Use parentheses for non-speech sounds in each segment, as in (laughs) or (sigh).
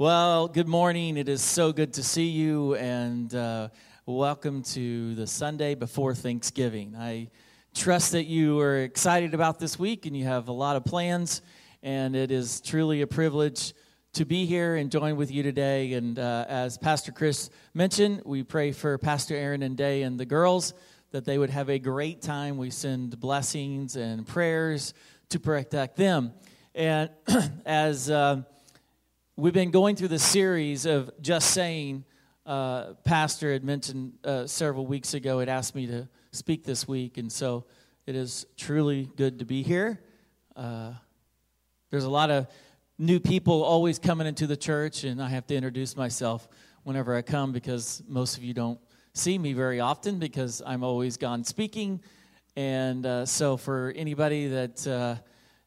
Well, good morning. It is so good to see you, and uh, welcome to the Sunday before Thanksgiving. I trust that you are excited about this week and you have a lot of plans, and it is truly a privilege to be here and join with you today. And uh, as Pastor Chris mentioned, we pray for Pastor Aaron and Day and the girls that they would have a great time. We send blessings and prayers to protect them. And (clears throat) as uh, We've been going through the series of just saying. Uh, Pastor had mentioned uh, several weeks ago, had asked me to speak this week, and so it is truly good to be here. Uh, there's a lot of new people always coming into the church, and I have to introduce myself whenever I come because most of you don't see me very often because I'm always gone speaking. And uh, so, for anybody that uh,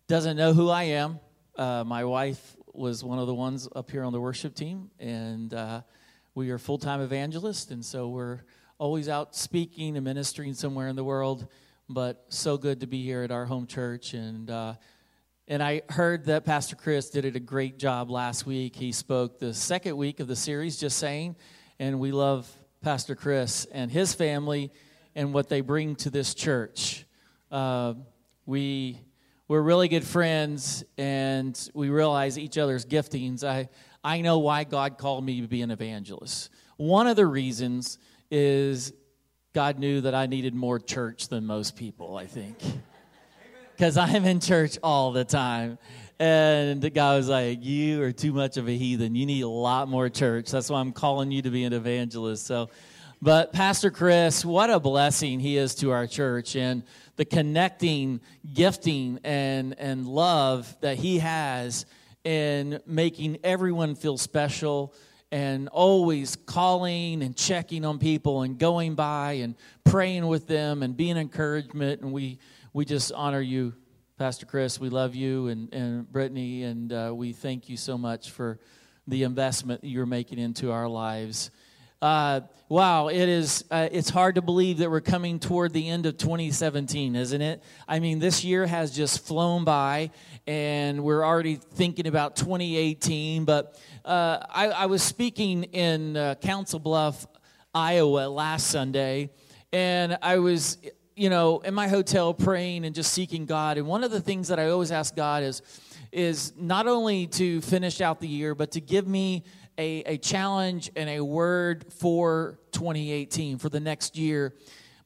doesn't know who I am, uh, my wife was one of the ones up here on the worship team, and uh, we are full time evangelists, and so we're always out speaking and ministering somewhere in the world. But so good to be here at our home church, and uh, and I heard that Pastor Chris did a great job last week. He spoke the second week of the series, just saying, and we love Pastor Chris and his family and what they bring to this church. Uh, we we're really good friends and we realize each other's giftings. I, I know why God called me to be an evangelist. One of the reasons is God knew that I needed more church than most people, I think. Because I'm in church all the time. And the guy was like, You are too much of a heathen. You need a lot more church. That's why I'm calling you to be an evangelist. So, but Pastor Chris, what a blessing he is to our church. And the connecting gifting and, and love that he has in making everyone feel special and always calling and checking on people and going by and praying with them and being encouragement. And we, we just honor you, Pastor Chris. We love you and, and Brittany, and uh, we thank you so much for the investment you're making into our lives. Uh, wow, it is. Uh, it's hard to believe that we're coming toward the end of 2017, isn't it? I mean, this year has just flown by, and we're already thinking about 2018. But uh, I, I, was speaking in uh, Council Bluff, Iowa, last Sunday, and I was, you know, in my hotel praying and just seeking God. And one of the things that I always ask God is, is not only to finish out the year, but to give me a, a challenge and a word for 2018, for the next year.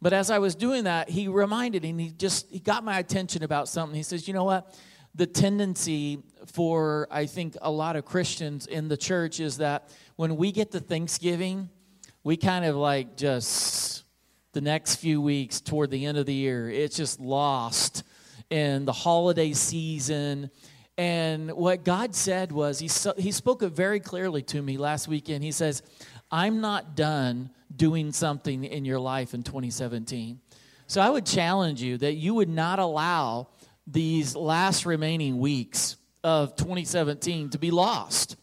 But as I was doing that, he reminded and he just he got my attention about something. He says, "You know what? The tendency for I think a lot of Christians in the church is that when we get to Thanksgiving, we kind of like just the next few weeks toward the end of the year, it's just lost in the holiday season and what God said was, He, he spoke it very clearly to me last weekend. He says, I'm not done doing something in your life in 2017. So I would challenge you that you would not allow these last remaining weeks of 2017 to be lost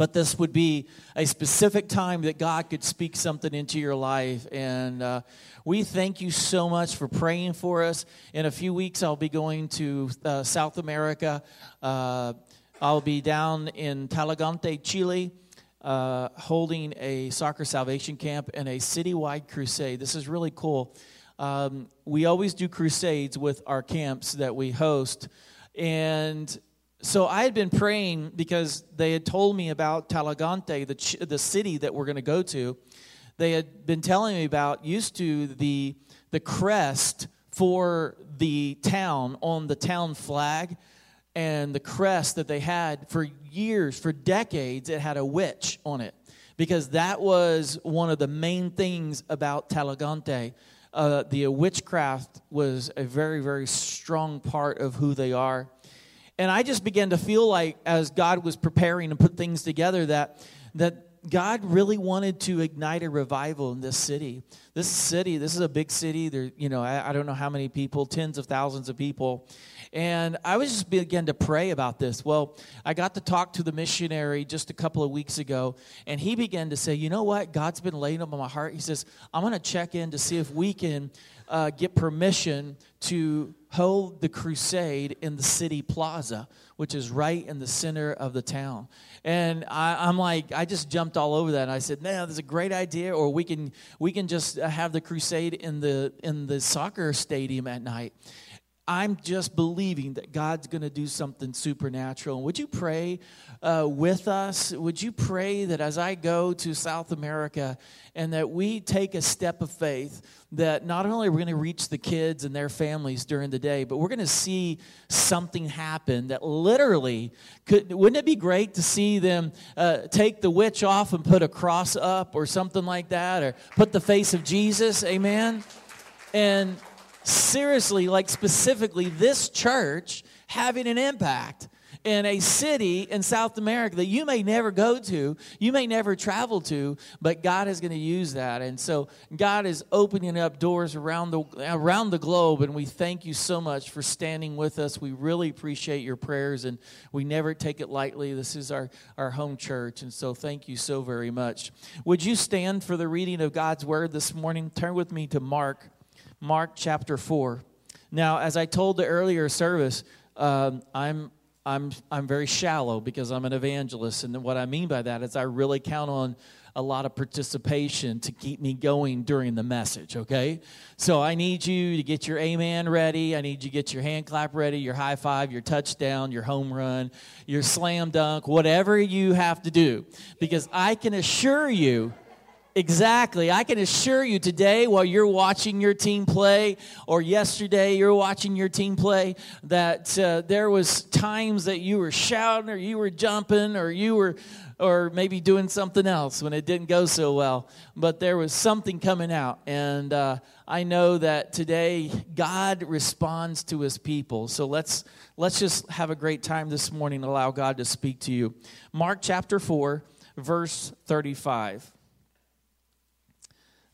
but this would be a specific time that God could speak something into your life. And uh, we thank you so much for praying for us. In a few weeks, I'll be going to uh, South America. Uh, I'll be down in Talagante, Chile. Uh, holding a soccer salvation camp and a citywide crusade. This is really cool. Um, we always do crusades with our camps that we host, and so I had been praying because they had told me about Talagante, the, ch- the city that we're going to go to. They had been telling me about, used to the, the crest for the town on the town flag and the crest that they had for years, for decades, it had a witch on it because that was one of the main things about Talagante. Uh, the witchcraft was a very, very strong part of who they are. And I just began to feel like, as God was preparing to put things together, that, that God really wanted to ignite a revival in this city. This city, this is a big city. There, you know, I, I don't know how many people, tens of thousands of people. And I was just began to pray about this. Well, I got to talk to the missionary just a couple of weeks ago, and he began to say, you know what? God's been laying up on my heart. He says, I'm going to check in to see if we can uh, get permission to hold the crusade in the city plaza, which is right in the center of the town. And I, am like, I just jumped all over that. And I said, "Man, that's a great idea. Or we can we can just have the crusade in the in the soccer stadium at night." I'm just believing that God's going to do something supernatural. And would you pray uh, with us? Would you pray that as I go to South America and that we take a step of faith, that not only are we going to reach the kids and their families during the day, but we're going to see something happen that literally could, wouldn't it be great to see them uh, take the witch off and put a cross up or something like that, or put the face of Jesus? Amen? And seriously, like specifically, this church having an impact in a city in South America that you may never go to, you may never travel to, but God is going to use that. And so God is opening up doors around the around the globe and we thank you so much for standing with us. We really appreciate your prayers and we never take it lightly. This is our our home church and so thank you so very much. Would you stand for the reading of God's word this morning? Turn with me to Mark Mark chapter 4. Now, as I told the earlier service, um, I'm, I'm, I'm very shallow because I'm an evangelist. And what I mean by that is I really count on a lot of participation to keep me going during the message, okay? So I need you to get your amen ready. I need you to get your hand clap ready, your high five, your touchdown, your home run, your slam dunk, whatever you have to do. Because I can assure you Exactly. I can assure you today, while you're watching your team play, or yesterday you're watching your team play, that uh, there was times that you were shouting, or you were jumping, or you were, or maybe doing something else when it didn't go so well. But there was something coming out, and uh, I know that today God responds to His people. So let's let's just have a great time this morning. Allow God to speak to you. Mark chapter four, verse thirty-five.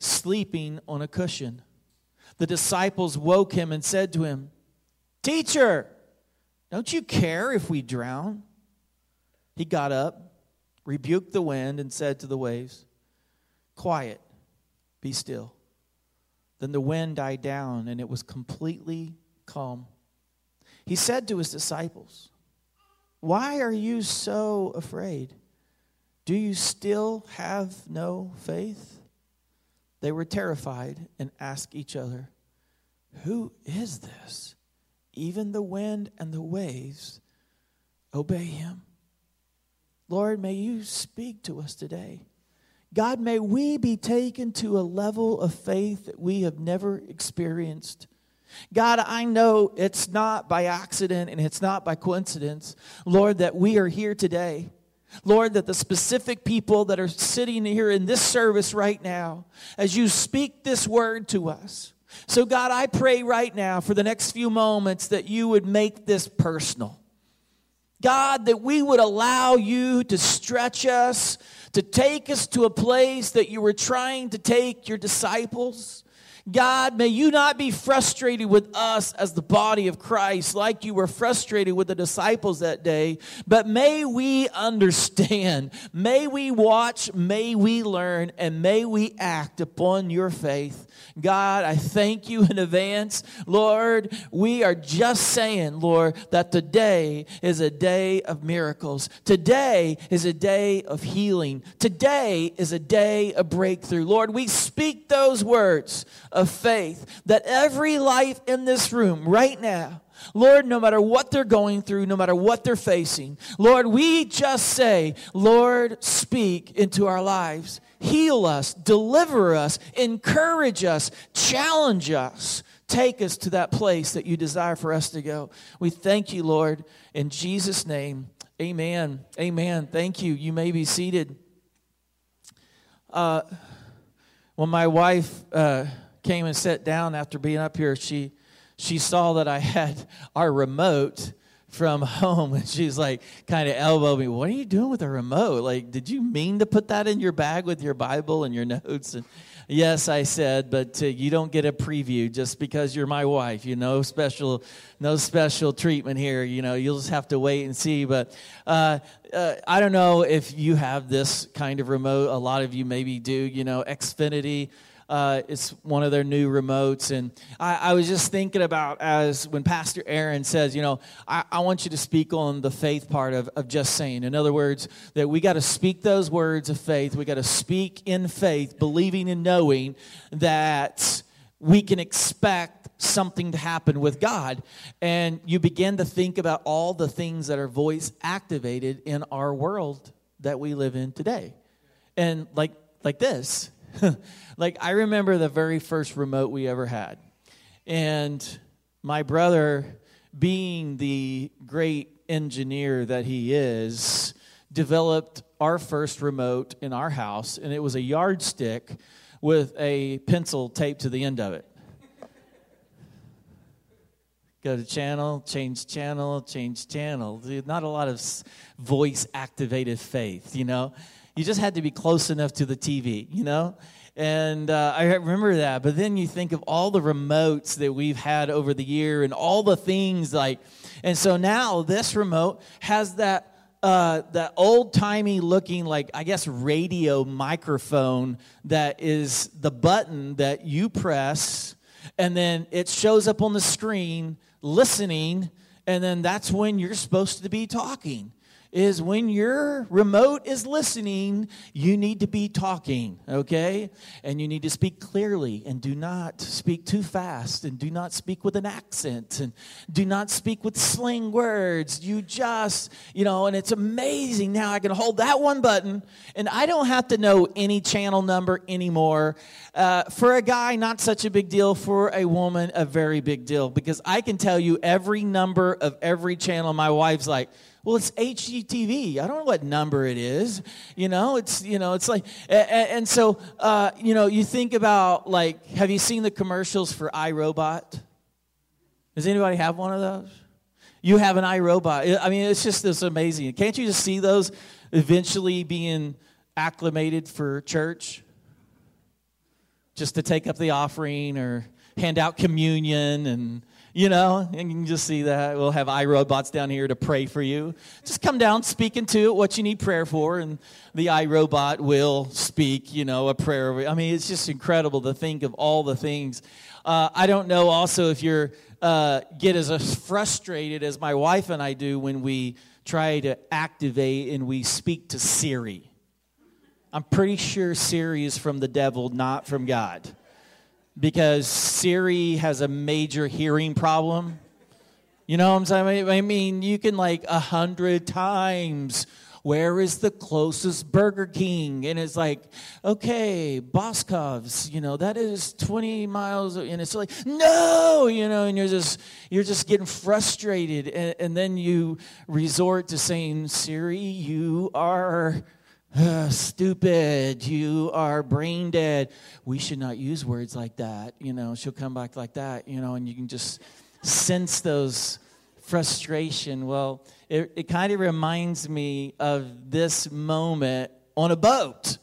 sleeping on a cushion. The disciples woke him and said to him, Teacher, don't you care if we drown? He got up, rebuked the wind, and said to the waves, Quiet, be still. Then the wind died down, and it was completely calm. He said to his disciples, Why are you so afraid? Do you still have no faith? They were terrified and asked each other, Who is this? Even the wind and the waves obey him. Lord, may you speak to us today. God, may we be taken to a level of faith that we have never experienced. God, I know it's not by accident and it's not by coincidence, Lord, that we are here today. Lord, that the specific people that are sitting here in this service right now, as you speak this word to us. So, God, I pray right now for the next few moments that you would make this personal. God, that we would allow you to stretch us, to take us to a place that you were trying to take your disciples. God, may you not be frustrated with us as the body of Christ like you were frustrated with the disciples that day, but may we understand, may we watch, may we learn, and may we act upon your faith. God, I thank you in advance. Lord, we are just saying, Lord, that today is a day of miracles. Today is a day of healing. Today is a day of breakthrough. Lord, we speak those words of faith that every life in this room right now, Lord, no matter what they're going through, no matter what they're facing, Lord, we just say, Lord, speak into our lives. Heal us, deliver us, encourage us, challenge us, take us to that place that you desire for us to go. We thank you, Lord, in Jesus' name. Amen. Amen. Thank you. You may be seated. Uh, when my wife uh, came and sat down after being up here, she she saw that I had our remote from home and she's like kind of elbowed me what are you doing with a remote? Like did you mean to put that in your bag with your bible and your notes? And yes i said but uh, you don't get a preview just because you're my wife you know special no special treatment here you know you'll just have to wait and see. But uh, uh, i don't know if you have this kind of remote. A lot of you maybe do you know xfinity uh, it's one of their new remotes. And I, I, was just thinking about as when Pastor Aaron says, you know, I, I want you to speak on the faith part of, of just saying. In other words, that we got to speak those words of faith. We got to speak in faith, believing and knowing that we can expect something to happen with God. And you begin to think about all the things that are voice activated in our world that we live in today. And like like this. (laughs) like, I remember the very first remote we ever had. And my brother, being the great engineer that he is, developed our first remote in our house, and it was a yardstick with a pencil taped to the end of it. (laughs) Go to channel, change channel, change channel. Not a lot of voice activated faith, you know? You just had to be close enough to the TV, you know? And uh, I remember that. But then you think of all the remotes that we've had over the year and all the things like, and so now this remote has that uh, that old timey looking, like, I guess, radio microphone that is the button that you press, and then it shows up on the screen listening, and then that's when you're supposed to be talking is when your remote is listening, you need to be talking, okay? And you need to speak clearly and do not speak too fast and do not speak with an accent and do not speak with slang words. You just, you know, and it's amazing now I can hold that one button and I don't have to know any channel number anymore. Uh, for a guy, not such a big deal. For a woman, a very big deal because I can tell you every number of every channel. My wife's like, well, it's HGTV. I don't know what number it is. You know, it's you know, it's like, and, and so uh, you know, you think about like, have you seen the commercials for iRobot? Does anybody have one of those? You have an iRobot. I mean, it's just this amazing. Can't you just see those eventually being acclimated for church? Just to take up the offering or hand out communion and you know, and you can just see that. We'll have iRobots down here to pray for you. Just come down, speak into it what you need prayer for, and the iRobot will speak, you know, a prayer. I mean, it's just incredible to think of all the things. Uh, I don't know also if you're uh, get as frustrated as my wife and I do when we try to activate and we speak to Siri. I'm pretty sure Siri is from the devil, not from God because Siri has a major hearing problem. You know what I'm saying? I mean, you can like a hundred times. Where is the closest Burger King? And it's like, okay, Boscov's, you know, that is 20 miles. And it's like, no, you know, and you're just, you're just getting frustrated. And, and then you resort to saying, Siri, you are stupid, you are brain dead. We should not use words like that. You know, she'll come back like that, you know, and you can just sense those frustration. Well, it, it kind of reminds me of this moment on a boat.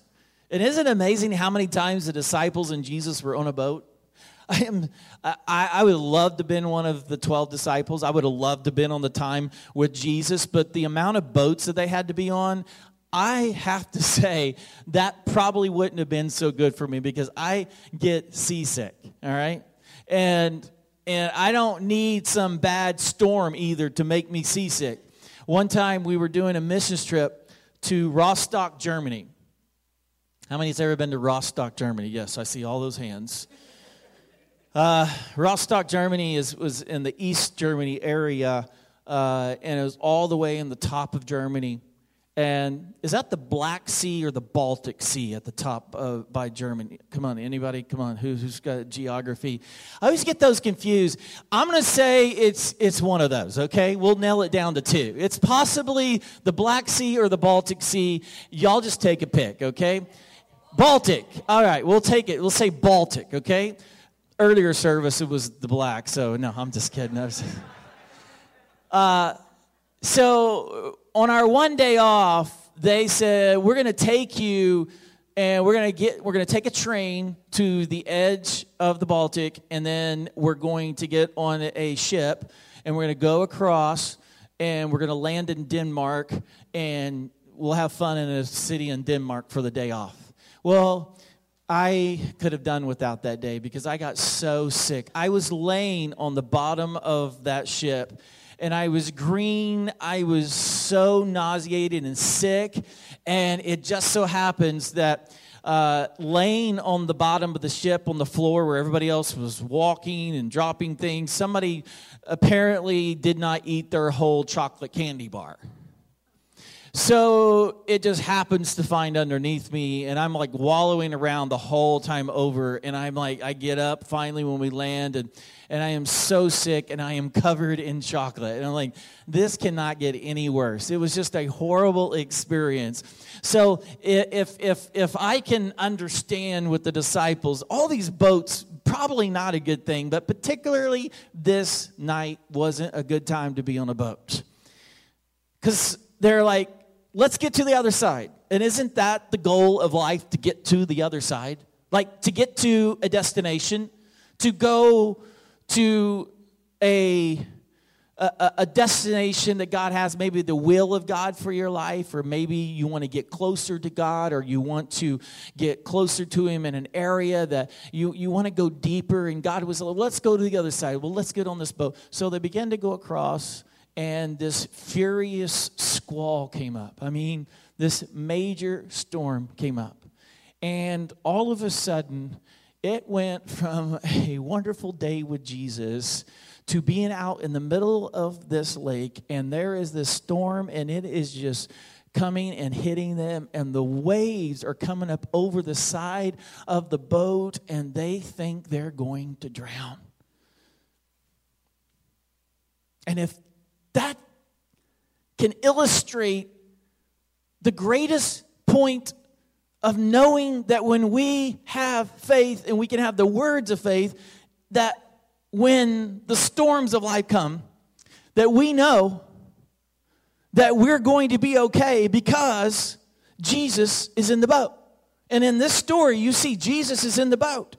And isn't it amazing how many times the disciples and Jesus were on a boat? (laughs) I am. I, I would love to have been one of the twelve disciples. I would have loved to have been on the time with Jesus, but the amount of boats that they had to be on, I have to (laughs) say that probably wouldn't have been so good for me because I get seasick, all right? And and I don't need some bad storm either to make me seasick. One time we were doing a missions trip to Rostock, Germany. How many has ever been to Rostock, Germany? Yes, I see all those hands. Uh, Rostock, Germany is, was in the East Germany area, uh, and it was all the way in the top of Germany. And is that the Black Sea or the Baltic Sea at the top of, by Germany? Come on, anybody? Come on, Who, has got geography? I always get those confused. I'm going to say it's it's one of those. Okay, we'll nail it down to two. It's possibly the Black Sea or the Baltic Sea. Y'all just take a pick. Okay, Baltic. All right, we'll take it. We'll say Baltic. Okay. earlier service, it was the black. So, no, I'm just kidding. (laughs) Uh, so, on our one day off, they said, We're going to take you and we're going to get we're going to take a train to the edge of the baltic and then we're going to get on a ship and we're going to go across and we're going to land in denmark and we'll have fun in a city in denmark for the day off well I could have done without that day because I got so sick. I was laying on the bottom of that ship and I was green. I was so nauseated and sick. And it just so happens that uh, laying on the bottom of the ship on the floor where everybody else was walking and dropping things, somebody apparently did not eat their whole chocolate candy bar. So it just happens to find underneath me, and I'm like wallowing around the whole time over. And I'm like, I get up finally when we land, and, and I am so sick, and I am covered in chocolate. And I'm like, this cannot get any worse. It was just a horrible experience. So if, if, if I can understand with the disciples, all these boats, probably not a good thing, but particularly this night wasn't a good time to be on a boat. Because they're like, let's get to the other side. And isn't that the goal of life to get to the other side? Like to get to a destination, to go to a, a, a, destination that God has, maybe the will of God for your life, or maybe you want to get closer to God, or you want to get closer to Him in an area that you, you want to go deeper. And God was like, let's go to the other side. Well, let's get on this boat. So they began to go across and this furious squall came up. I mean, this major storm came up. And all of a sudden, it went (laughs) from a wonderful day with Jesus to being out in the middle of this lake, and there is this storm, and it is just coming and hitting them, and the waves are coming up over the side of the boat, and they think they're going to drown. And if that can illustrate the greatest point of knowing that when we have faith and we can have the words of faith, that when the storms of life come, that we know that we're going to be okay because Jesus is in the boat. And in this story, you see Jesus is in the boat.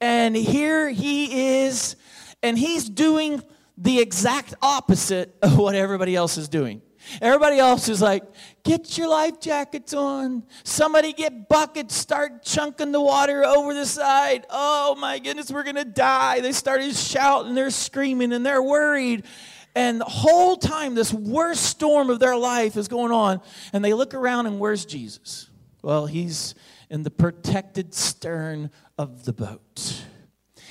And here he is, and he's doing the exact opposite of what everybody else is doing. Everybody else is like, get your life jackets on. Somebody get buckets, start chunking the water over the side. Oh my goodness, we're going to die. They started shouting, they're screaming, and they're worried. And the whole time, this worst storm of their life is going on. And they look around, and where's Jesus? Well, he's in the protected stern of the boat.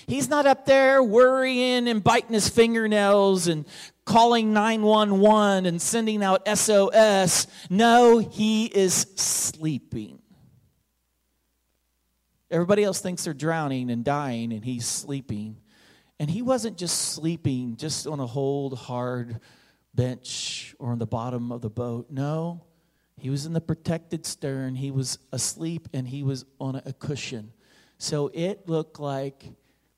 He's not up there worrying and biting his fingernails and calling 911 and sending out SOS. No, he is sleeping. Everybody else thinks they're drowning and dying, and he's sleeping. And he wasn't just sleeping just on a hold, hard bench or on the bottom of the boat. No, he was in the protected stern. He was asleep and he was on a cushion. So it looked like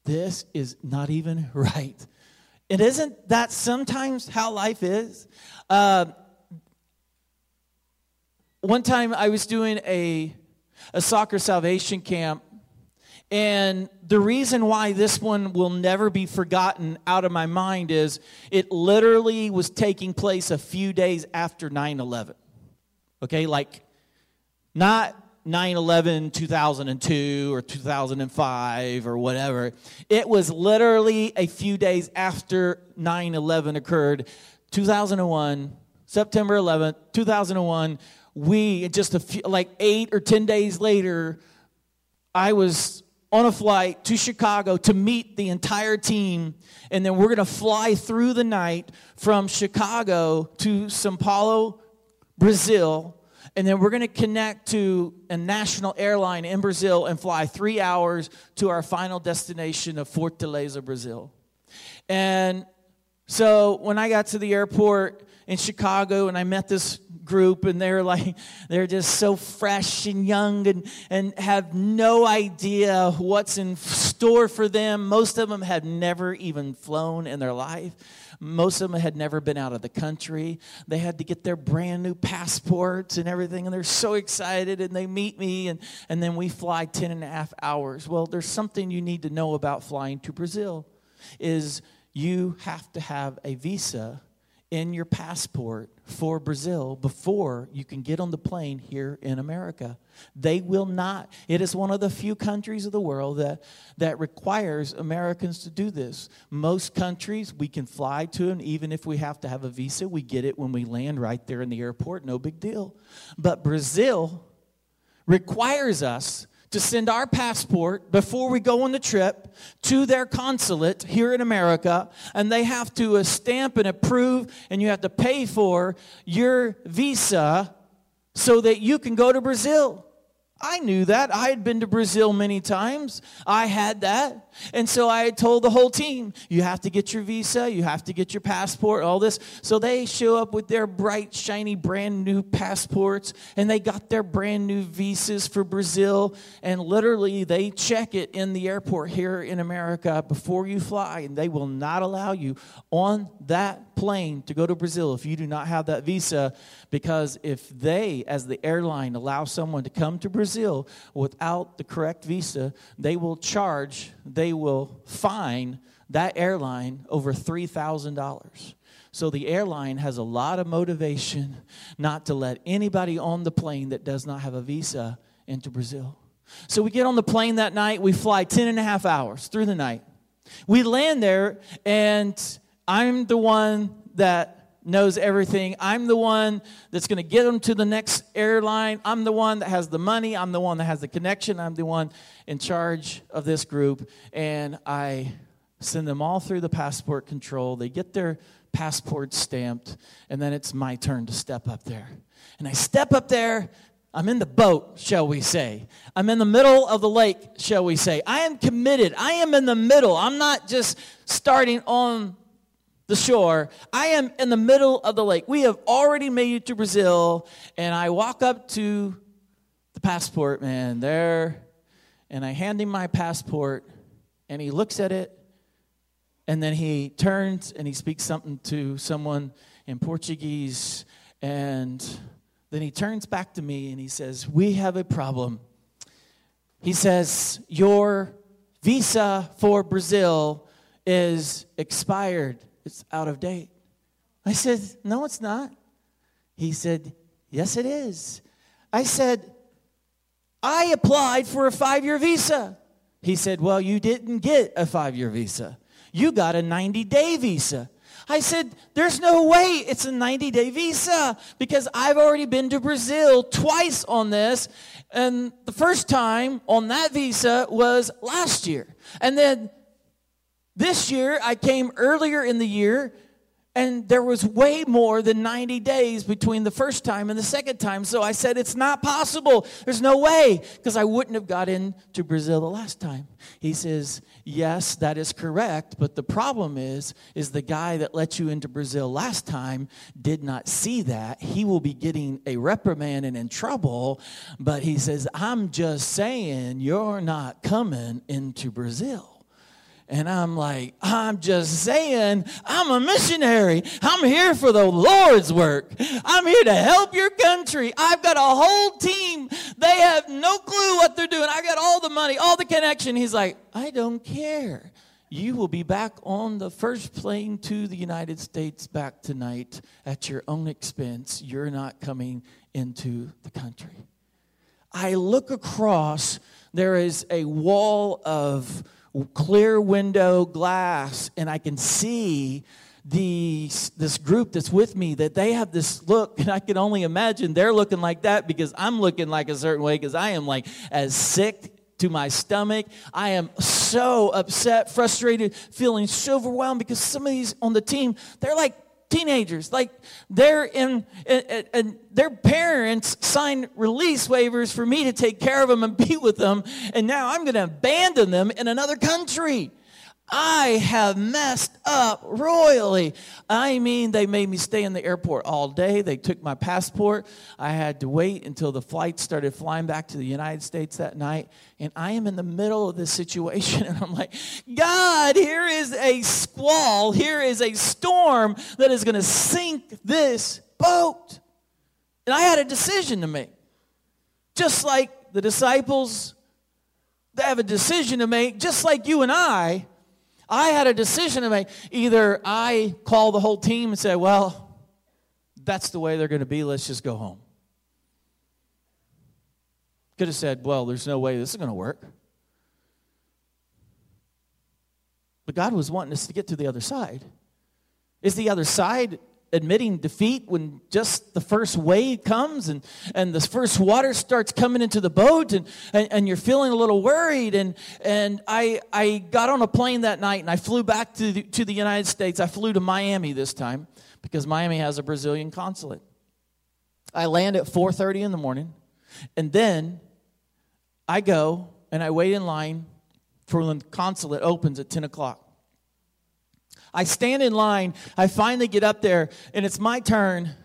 this is not even (laughs) right. And isn't that sometimes how life is? Uh, one time I was doing a, a soccer salvation camp, and the reason why this one will never be forgotten out of my mind is it literally was taking place a few days after 9 11. Okay, like not 9 11 2002 or 2005 or whatever. It was literally a few days after 9 11 occurred, 2001, September 11th, 2001. We, just a few, like eight or 10 days later, I was on a flight to Chicago to meet the entire team. And then we're going to fly through the night from Chicago to Sao Paulo, Brazil and then we're going to connect to a national airline in Brazil and fly three hours to our final destination of Fortaleza, Brazil. And so when I got to the airport in Chicago and I met this group and they're like they're just so fresh and young and, and have no idea what's in store for them. Most of them had never even flown in their life. Most of them had never been out of the country. They had to get their brand new passports and everything, and they're so excited. And they meet me, and, and then we fly 10 and a half hours. Well, there's something you need to know about flying to Brazil is you have to have a visa in your passport for Brazil before you can get on the plane here in America. They will not. It is one of the few countries of the world that, that requires Americans to do this. Most countries we can fly to, and even if we have to have a visa, we get it when we land right there in the airport, no big deal. But Brazil requires us to send our passport before we go on the trip to their consulate here in America, and they have to uh, stamp and approve, and you have to pay for your visa so that you can go to Brazil. I knew that. I had been to Brazil many times. I had that. And so I had told the whole team, you have to get your visa, you have to get your passport, all this. So they show up with their bright, shiny, brand new passports, and they got their brand new visas for Brazil. And literally, they check it in the airport here in America before you fly, and they will not allow you on that plane to go to Brazil if you do not have that visa. Because if they, as the airline, allow someone to come to Brazil without the correct visa, they will charge they will fine that airline over $3,000. So the airline has a lot of motivation not to let anybody on the plane that does not have a visa into Brazil. So we get on the plane that night, we fly 10 and a half hours through the night. We land there, and I'm the one that knows everything. I'm the one that's going to get them to the next airline. I'm the one that has the money. I'm the one that has the connection. I'm the one in charge of this group. And I send them all through the passport control. They get their passport stamped, and then it's my turn to step up there. And I step up there. I'm in the boat, shall we say. I'm in the middle of the lake, shall we say. I am committed. I am in the middle. I'm not just starting on the shore. I am in the middle of the lake. We have already made it to Brazil, and I walk up to the passport man there, and I hand him my passport, and he looks at it, and then he turns and he speaks something to someone in Portuguese, and then he turns back to me and he says, We have a problem. He says, Your visa for Brazil is expired it's out of date. I said, No, it's not. He said, Yes, it is. I said, I applied for a five year visa. He said, Well, you didn't get a five year visa. You got a 90 day visa. I said, There's no way it's a 90 day visa because I've already been to Brazil twice on this. And the first time on that visa was last year. And then this year, I came earlier in the year, and there was way more than 90 days between the first time and the second time. So I said, It's not possible. There's no way, because I wouldn't have got into Brazil the last time. He says, Yes, that is correct, but the problem is, is the guy that let you into Brazil last time did not see that. He will be getting a reprimand and in trouble, but he says, I'm just saying you're not coming into Brazil. And I'm like, I'm just saying, I'm a missionary. I'm here for the Lord's work. I'm here to help your country. I've got a whole team. They have no clue what they're doing. I got all the money, all the connection. He's like, I don't care. You will be back on the first plane to the United States back tonight at your own expense. You're not coming into the country. I look across, there is a wall of clear window glass and I can see the, this group that's with me that they have this look (laughs) and I can only imagine they're looking like that because I'm looking like a certain way because I am like as sick to my stomach. I am so upset, frustrated, feeling so overwhelmed because some of these on the team, they're like teenagers. Like they're in, and, their parents signed release waivers for me to take care of them and be with them. And now I'm going to abandon them in another country. I have messed up royally. I mean, they made me stay in the airport all day. They took my passport. I had to wait until the flight started flying back to the United States that night. And I am in the middle of this situation. (laughs) And I'm like, God, here is a squall. Here is a storm that is going to sink this boat. And I had a decision to make. Just like the disciples, they have a decision to make, just like you and I I had a decision to make. Either I call the whole team and say, well, that's the way they're going to be, let's just go home. Could have said, well, there's no way this is going to work. But God was wanting us to get to the other side. Is the other side admitting defeat when just the first wave comes and, and the first water starts coming into the boat and, and, and, you're feeling a little worried. And, and I, I got on a plane that night and I flew back to the, to the United States. I flew to Miami this time because Miami has a Brazilian consulate. I land at 4.30 in the morning and then I go and I wait in line for when the consulate opens at 10 o'clock. I stand in line. I finally get up there, and it's my turn.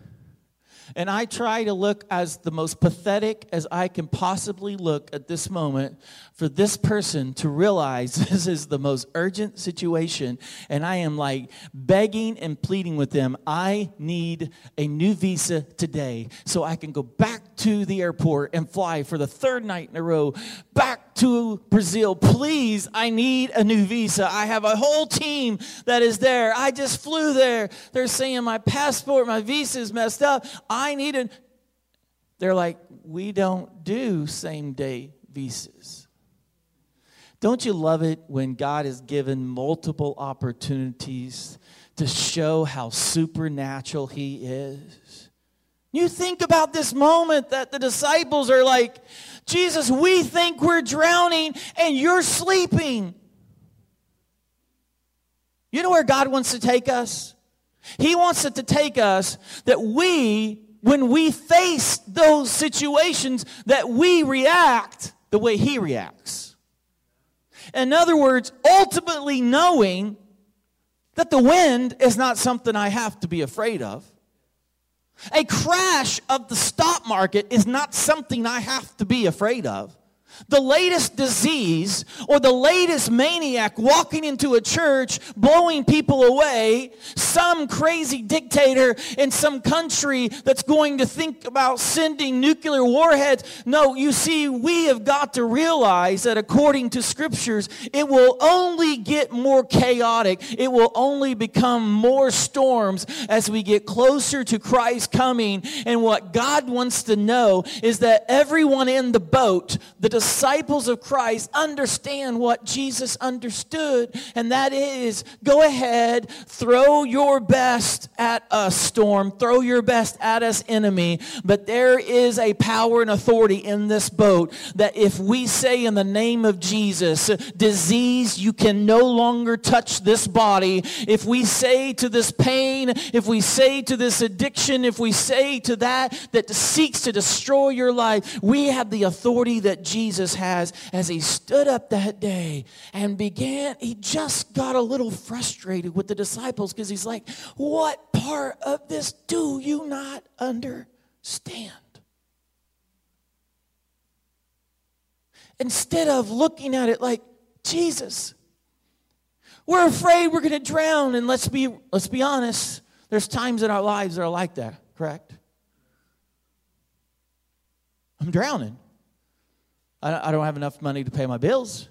And I try to look as the most pathetic as I can possibly look at this moment for this person to realize (laughs) this is the most urgent situation. And I am like begging and pleading with them. I need a new visa today so I can go back to the airport and fly for the third night in a row back to Brazil. Please, I need a new visa. I have a whole team that is there. I just flew there. They're saying my passport, my visa is messed up. I need it. They're like, we don't do same day visas. Don't you love it when God has given multiple opportunities to show how supernatural He is? You think about this moment that the disciples are like, Jesus, we think we're drowning and you're sleeping. You know where God wants to take us? He wants it to take us that we, when we face those situations, that we react the way He reacts. In other words, ultimately knowing that the wind is not something I have to be afraid of. A crash of the stock market is not something I have to be afraid of the latest disease or the latest maniac walking into a church blowing people away, some crazy dictator in some country that's going to think about sending nuclear warheads. No, you see, we have got to realize that according to scriptures, it will only get more chaotic. It will only become more storms as we get closer to Christ coming. And what God wants to know is that everyone in the boat, the disciples of Christ understand what Jesus understood, and that is go ahead, throw your best at us, storm, throw your best at us, enemy. But there is a power and authority in this boat that if we say in the name of Jesus, disease, you can no longer touch this body. If we say to this pain, if we say to this addiction, if we say to that that seeks to destroy your life, we have the authority that Jesus has as, as he stood up that day and began, he just got a little frustrated with the disciples because he's like, What part of this do you not understand? Instead of looking at it like, Jesus, we're afraid we're going to drown. And let's be, let's be honest, there's times in our lives that are like that, correct? I'm drowning. I don't have enough money to pay my bills.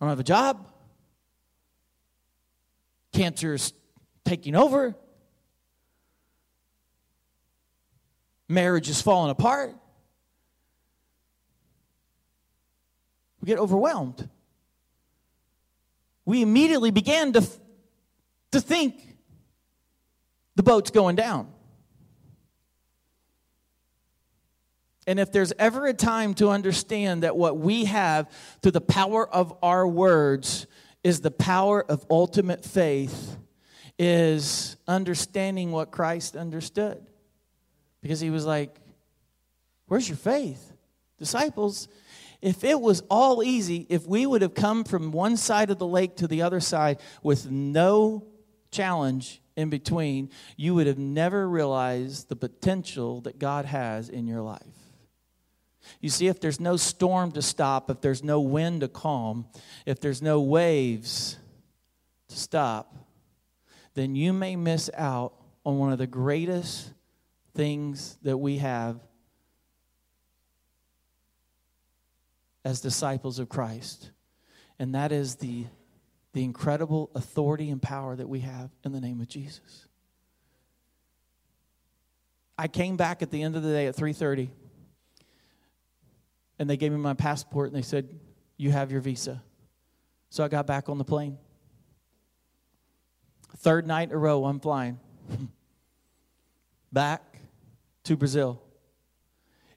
I don't have a job. Cancer's taking over. Marriage is falling apart. We get overwhelmed. We immediately began to, to think the boat's going down. And if there's ever a time to understand that what we have through the power of our words is the power of ultimate faith, is understanding what Christ understood. Because he was like, Where's your faith? Disciples, If it was all easy, if we would have come from one side of the lake to the other side with no challenge in between, you would have never realized the potential that God has in your life. You see, if there's no storm to stop, if there's no wind to calm, if there's no waves to stop, then you may miss out on one of the greatest things that we have as disciples of Christ. And that is the, the incredible authority and power that we have in the name of Jesus. I came back at the end of the day at 3:30 and they gave me my passport and they said, "You have your visa." So I got back on the plane. Third night in a row I'm flying (laughs) back to Brazil.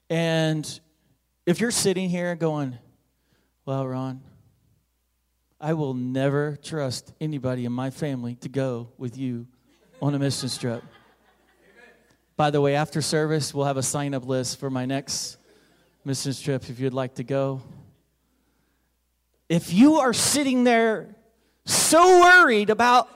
And if you're sitting here going, well, Ron, I will never trust anybody in my family to go with you on a mission trip. (laughs) By the way, after service, we'll have a sign up list for my next mission trip if you'd like to go. If you are sitting there so worried about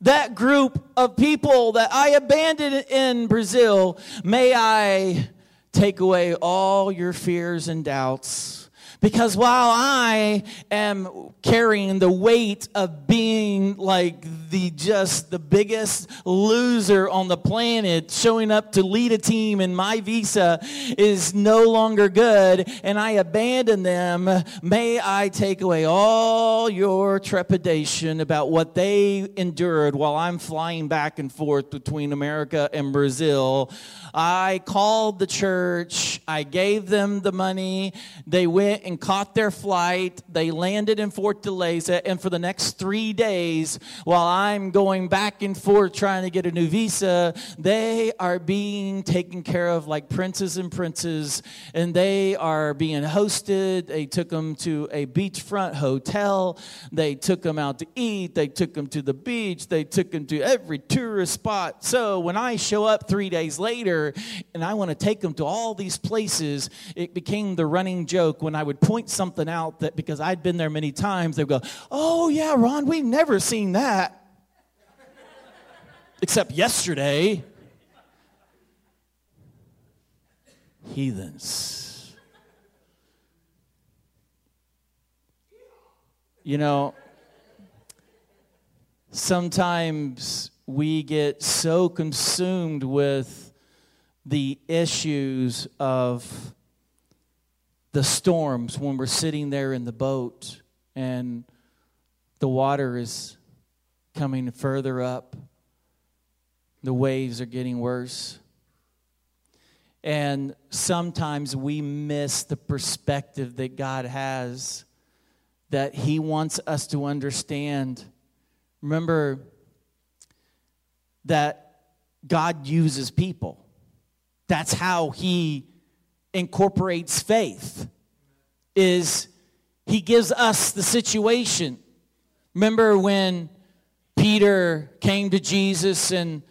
that group of people that I abandoned in Brazil, may I take away all your fears and doubts because while I am carrying the weight of being like the just the biggest loser on the planet, showing up to lead a team and my visa is no longer good and I abandon them, may I take away all your trepidation about what they endured while I'm flying back and forth between America and Brazil. I called the church, I gave them the money, they went and and caught their flight. They landed in Fortaleza, and for the next three days, while I'm going back and forth trying to get a new visa, they are being taken care of like princes and princes, and they are being hosted. They took them to a beachfront hotel. They took them out to eat. They took them to the beach. They took them to every tourist spot. So when I show up three days later and I want to take them to all these places, it became the running joke when I would point something out that because I'd been there many times, they'd go, Oh, yeah, Ron, we've never seen that. Except yesterday. Heathens. You know, sometimes we get so consumed with the issues of the storms when we're sitting there in the boat and the water is coming further up, the waves are getting worse. And sometimes we miss the perspective that God has, that He wants us to understand. Remember that God uses people, that's how He incorporates faith is he gives us the situation. Remember when peter came to jesus and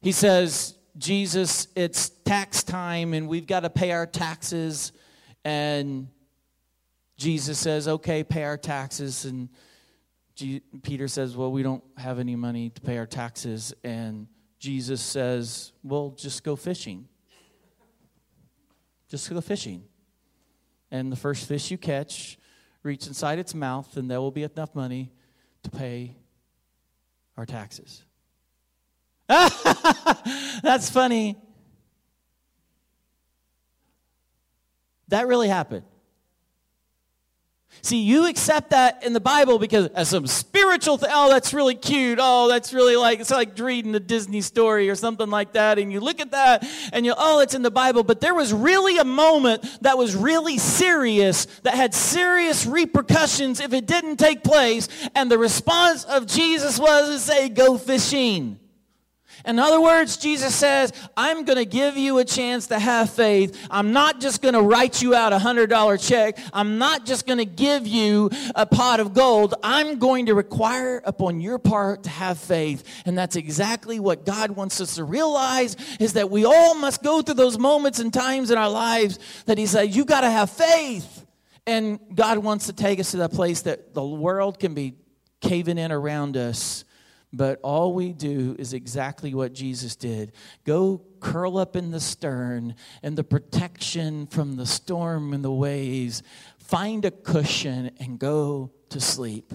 he says jesus it's tax time and we've got to pay our taxes. And jesus says okay pay our taxes. And G- peter says well we don't have any money to pay our taxes. And jesus says well just go fishing just go fishing. And the first fish you catch, reach inside its mouth, and there will be enough money to pay our taxes. (laughs) That's funny. That really happened. See, you accept that in the Bible because as some spiritual thing, oh, that's really cute. Oh, that's really like, it's like reading a Disney story or something like that. And you look at that and you, oh, it's in the Bible. But there was really a moment that was really serious, that had serious repercussions if it didn't take place. And the response of Jesus was to say, go fishing. In other words, Jesus says, I'm going to give you a chance to have faith. I'm not just going to write you out a $100 check. I'm not just going to give you a pot of gold. I'm going to require upon your part to have faith. And that's exactly what God wants us to realize is that we all must go through those moments and times in our lives that he says, you got to have faith. And God wants to take us to that place that the world can be caving in around us, but all we do is exactly what Jesus did go curl up in the stern and the protection from the storm and the waves, find a cushion and go to sleep.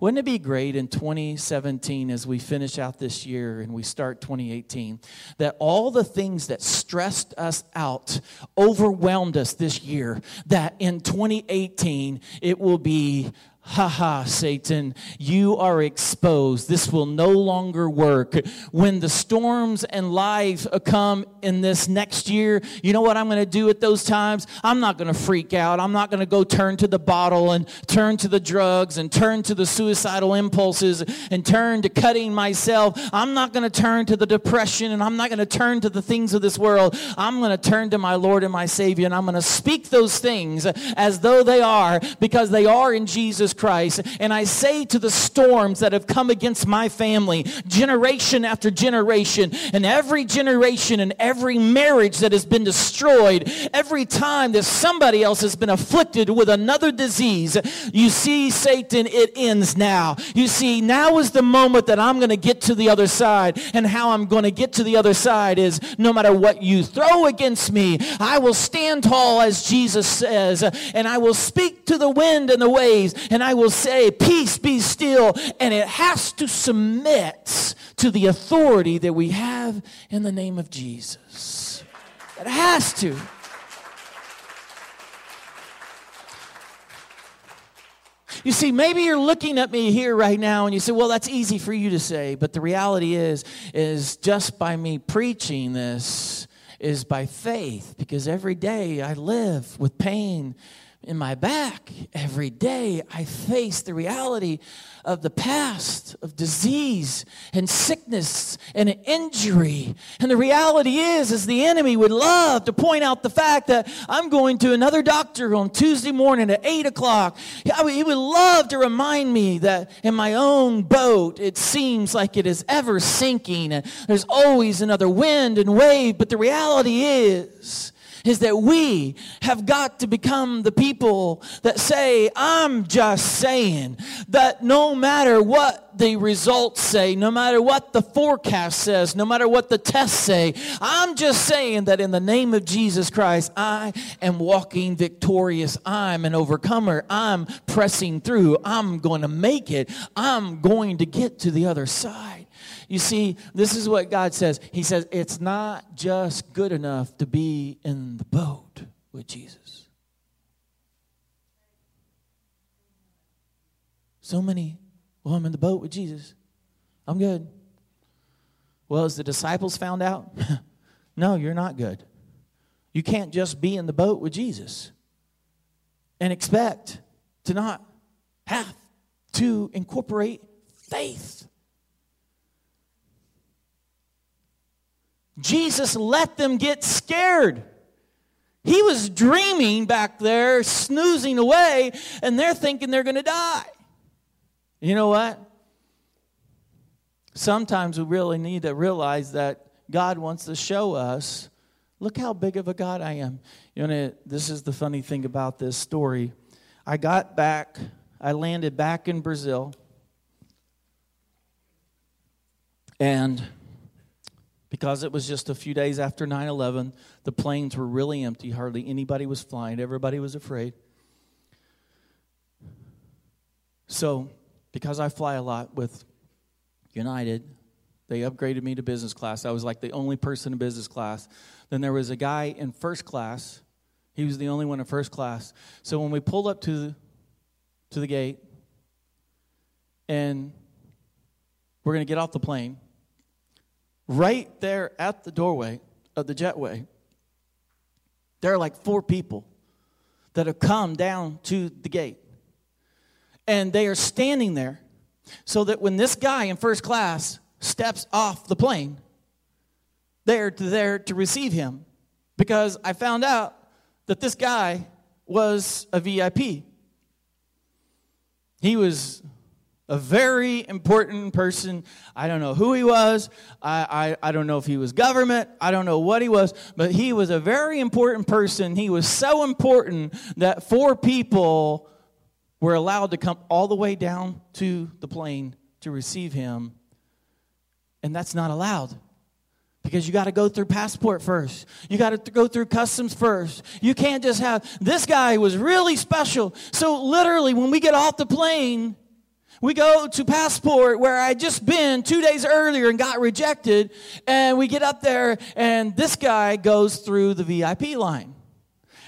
Wouldn't it be great in 2017 as we finish out this year and we start 2018 that all the things that stressed us out, overwhelmed us this year, that in 2018 it will be Ha ha, Satan, you are exposed. This will no longer work. When the storms and life come in this next year, you know what I'm going to do at those times? I'm not going to freak out. I'm not going to go turn to the bottle and turn to the drugs and turn to the suicidal impulses and turn to cutting myself. I'm not going to turn to the depression and I'm not going to turn to the things of this world. I'm going to turn to my Lord and my Savior and I'm going to speak those things as though they are because they are in Jesus Christ. And I say to the storms that have come against my family, generation after generation, and every generation and every marriage that has been destroyed, every time that somebody else has been afflicted with another disease, you see, Satan, it ends now. You see, now is the moment that I'm going to get to the other side. And how I'm going to get to the other side is no matter what you throw against me, I will stand tall, as Jesus says, and I will speak to the wind and the waves, and and I will say, Peace be still. And it has to submit to the authority that we have in the name of Jesus. It has to. You see, maybe you're looking at me here right now and you say, well, that's easy for you to say. But the reality is, is just by me preaching this is by faith because every day I live with pain in my back every day i face the reality of the past of disease and sickness and injury. And the reality is is the enemy would love to point out the fact that i'm going to another doctor on tuesday morning at 8 o'clock. He would love to remind me that in my own boat it seems like it is ever sinking and there's always another wind and wave. But the reality is is that we have got to become the people that say, I'm just saying that no matter what the results say, no matter what the forecast says, no matter what the tests say, I'm just saying that in the name of Jesus Christ, I am walking victorious. I'm an overcomer. I'm pressing through. I'm going to make it. I'm going to get to the other side. You see, this is what God says. He says, it's not just good enough to be in the boat with Jesus. So many, well, I'm in the boat with Jesus. I'm good. Well, as the disciples found out, (laughs) no, you're not good. You can't just be in the boat with Jesus and expect to not have to incorporate faith. Jesus let them get scared. He was dreaming back there, snoozing away, and they're thinking they're going to die. You know what? Sometimes we really need to realize that God wants to show us look how big of a God I am. You know, this is the funny thing about this story. I got back, I landed back in Brazil, and because it was just a few days after 9 11. The planes were really empty. Hardly anybody was flying. Everybody was afraid. So, because I fly a lot with United, they upgraded me to business class. I was like the only person in business class. Then there was a guy in first class. He was the only one in first class. So when we pulled up to the, to the gate and we're going to get off the plane, right there at the doorway of the jetway, there are like four people that have come down to the gate. And they are standing there so that when this guy in first class steps off the plane, they're there to receive him. Because I found out that this guy was a VIP. He was a very important person. I don't know who he was. I, I, I, don't know if he was government. I don't know what he was, but he was a very important person. He was so important that four people were allowed to come all the way down to the plane to receive him. And that's not allowed because you got to go through passport first. You got to go through customs first. You can't just have this guy was really special. So literally when we get off the plane, we go to passport where I just been 2 days earlier and got rejected and we get up there and this guy goes through the VIP line.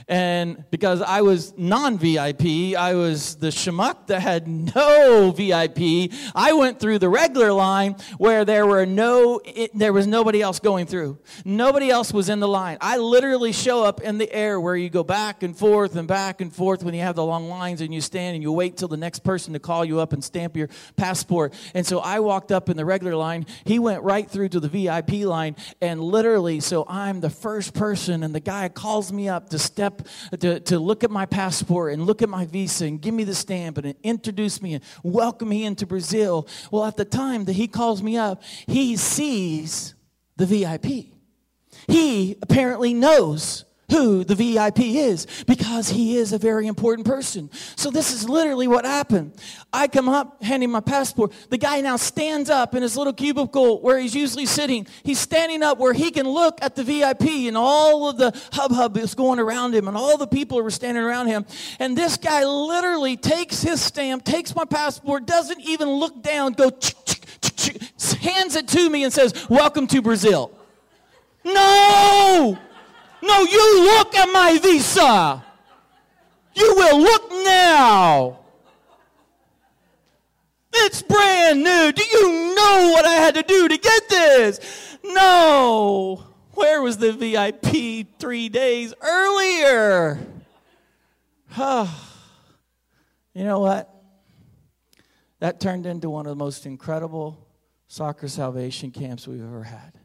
And because I was non VIP, I was the schmuck that had no VIP. I went through the regular line where there were no, it, there was nobody else going through. Nobody else was in the line. I literally show up in the air where you go back and forth and back and forth when you have the long lines and you stand and you wait till the next person to call you up and stamp your passport. And so I walked up in the regular line. He went right through to the VIP line and literally, so I'm the first person and the guy calls me up to step to, to look at my passport and look at my visa and give me the stamp and introduce me and welcome me into Brazil. Well, at the time that he calls me up, he sees the VIP. He apparently knows who the VIP is because he is a very important person. So this is literally what happened. I come up handing my passport. The guy now stands up in his little cubicle where he's usually sitting. He's standing up where he can look at the VIP and all of the hub is going around him and all the people are standing around him. And this guy literally takes his stamp, takes my passport, doesn't even look down, go hands it to me and says, "Welcome to Brazil." No! No, you look at my visa. You will look now. It's brand new. Do you know what I had to do to get this? No. Where was the VIP three days earlier? Huh. (sighs) You know what? That turned into one of the most incredible soccer salvation camps we've ever had.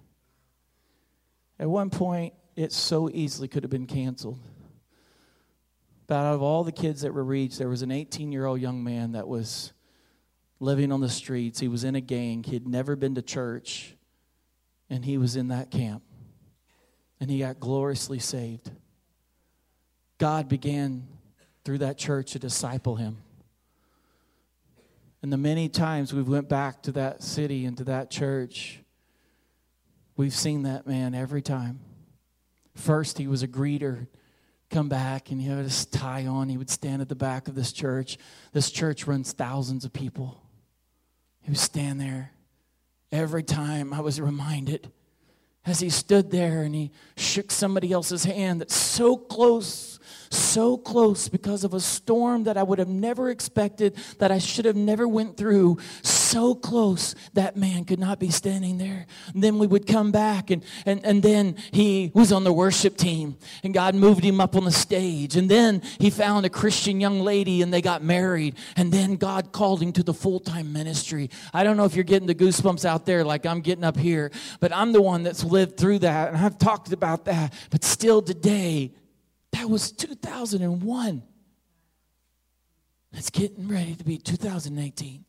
At one point, it so easily could have been canceled. But out of all the kids that were reached, there was an 18 year old young man that was living on the streets. He was in a gang. He had never been to church, and he was in that camp. And he got gloriously saved. God began through that church to disciple him. And the many times we've went back to that city and to that church, we've seen that man every time. First, he was a greeter. Come back and he had his tie on. He would stand at the back of this church. This church runs thousands of people. He would stand there. Every time I was reminded as he stood there and he shook somebody else's hand that's so close, so close because of a storm that I would have never expected, that I should have never went through, so close that man could not be standing there. And then we would come back, and, and, and then he was on the worship team, and God moved him up on the stage. And then he found a Christian young lady, and they got married. And then God called him to the full time ministry. I don't know if you're getting the goosebumps out there like I'm getting up here, but I'm the one that's lived through that, and I've talked about that. But still today, that was 2001. It's getting ready to be 2018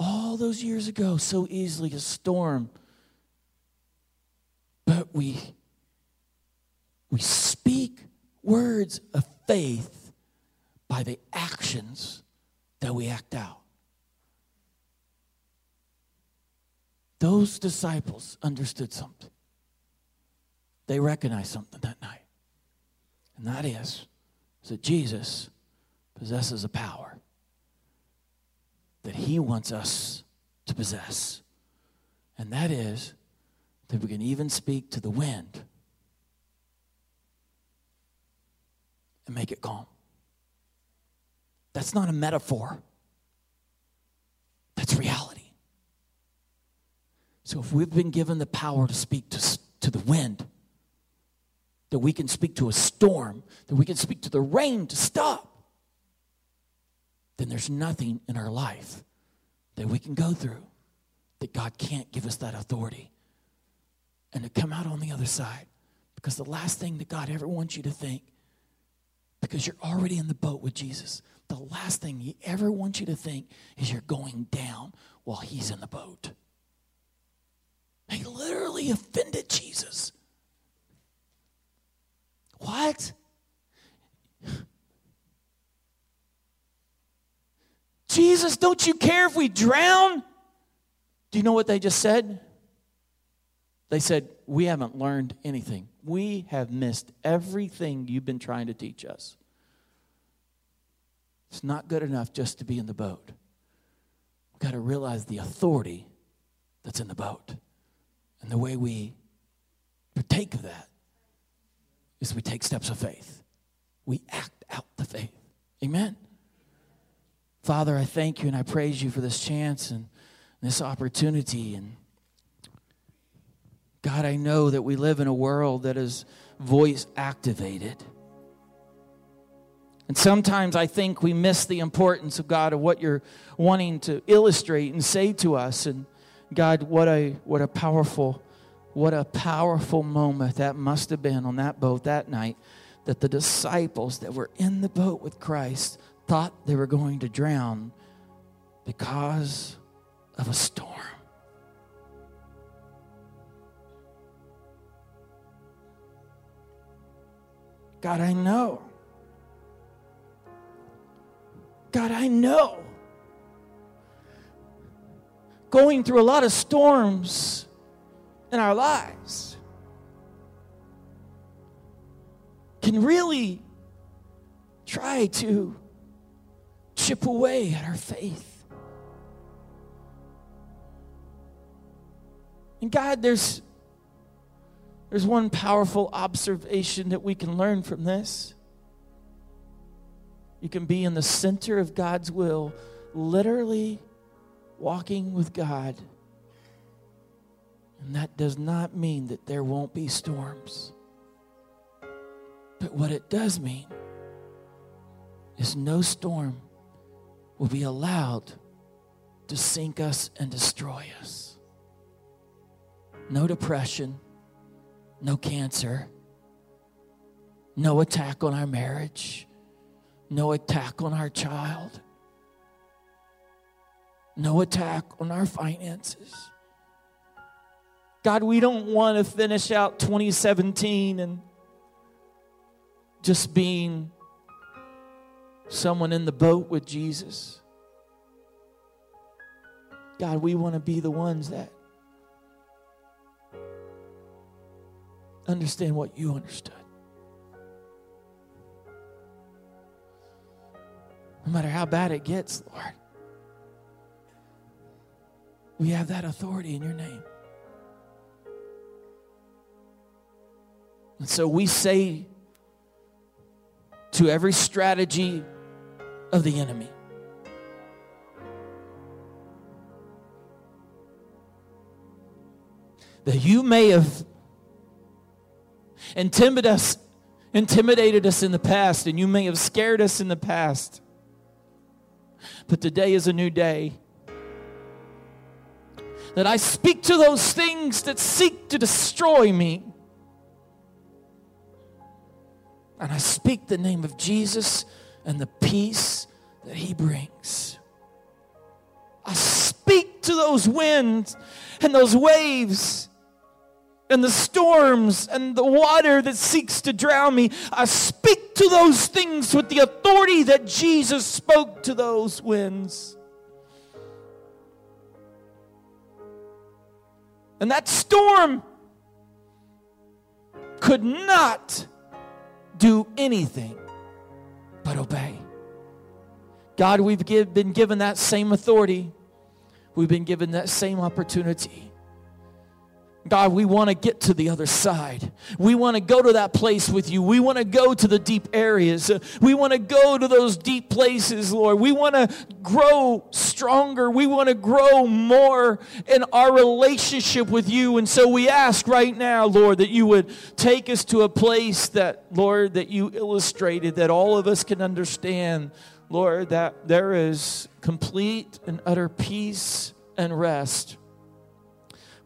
all those years ago so easily a storm. But we, we speak words of faith by the actions that we act out. Those disciples understood something. They recognized something that night. And that is, that Jesus possesses a power that He wants us to possess. And that is that we can even speak to the wind and make it calm. That's not a metaphor, that's reality. So if we've been given the power to speak to, to the wind, that we can speak to a storm, that we can speak to the rain to stop, then there's nothing in our life that we can go through that God can't give us that authority and to come out on the other side. Because the last thing that God ever wants you to think because you're already in the boat with Jesus. The last thing he ever wants you to think is you're going down while he's in the boat. He literally offended Jesus. What? Jesus, don't you care if we drown? Do you know what they just said? They said, We haven't learned anything. We have missed everything you've been trying to teach us. It's not good enough just to be in the boat. We've got to realize the authority that's in the boat. And the way we partake of that is we take steps of faith. We act out the faith. Amen. Father, I thank you and I praise you for this chance and this opportunity. And God, I know that we live in a world that is voice activated. And sometimes I think we miss the importance of God of what you're wanting to illustrate and say to us. And God, what a what a powerful, what a powerful moment that must have been on that boat that night that the disciples that were in the boat with Christ thought they were going to drown because of a storm. God, I know. God, I know. Going through a lot of storms in our lives can really try to chip away at our faith. And God, there's, there's one powerful observation that we can learn from this. You can be in the center of God's will, literally walking with God. And that does not mean that there won't be storms. But what it does mean is no storm will be allowed to sink us and destroy us. No depression, no cancer, no attack on our marriage, no attack on our child, no attack on our finances. God, we don't want to finish out 2017 and just being someone in the boat with Jesus. God, we want to be the ones that understand what you understood. No matter how bad it gets, Lord, we have that authority in your name. And so we say to every strategy of the enemy. That you may have intimidated us, intimidated us in the past, and you may have scared us in the past. But today is a new day. That I speak to those things that seek to destroy me. And I speak the name of Jesus and the peace that He brings. I speak to those winds and those waves and the storms and the water that seeks to drown me. I speak to those things with the authority that Jesus spoke to those winds. And that storm could not do anything but obey. God, we've give, been given that same authority. We've been given that same opportunity. God, we want to get to the other side. We want to go to that place with you. We want to go to the deep areas. We want to go to those deep places, Lord. We want to grow stronger. We want to grow more in our relationship with you. And so we ask right now, Lord, that you would take us to a place that, Lord, that you illustrated, that all of us can understand, Lord, that there is complete and utter peace and rest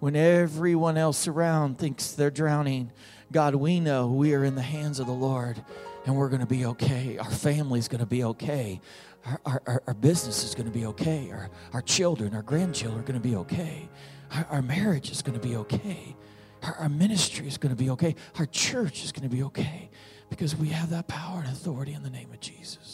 when everyone else around thinks they're drowning, God, we know we are in the hands of the Lord and we're going to be okay. Our family's going to be okay. Our, our, our business is going to be okay. Our, our children, our grandchildren are going to be okay. Our, our marriage is going to be okay. Our, our ministry is going to be okay. Our church is going to be okay because we have that power and authority in the name of Jesus.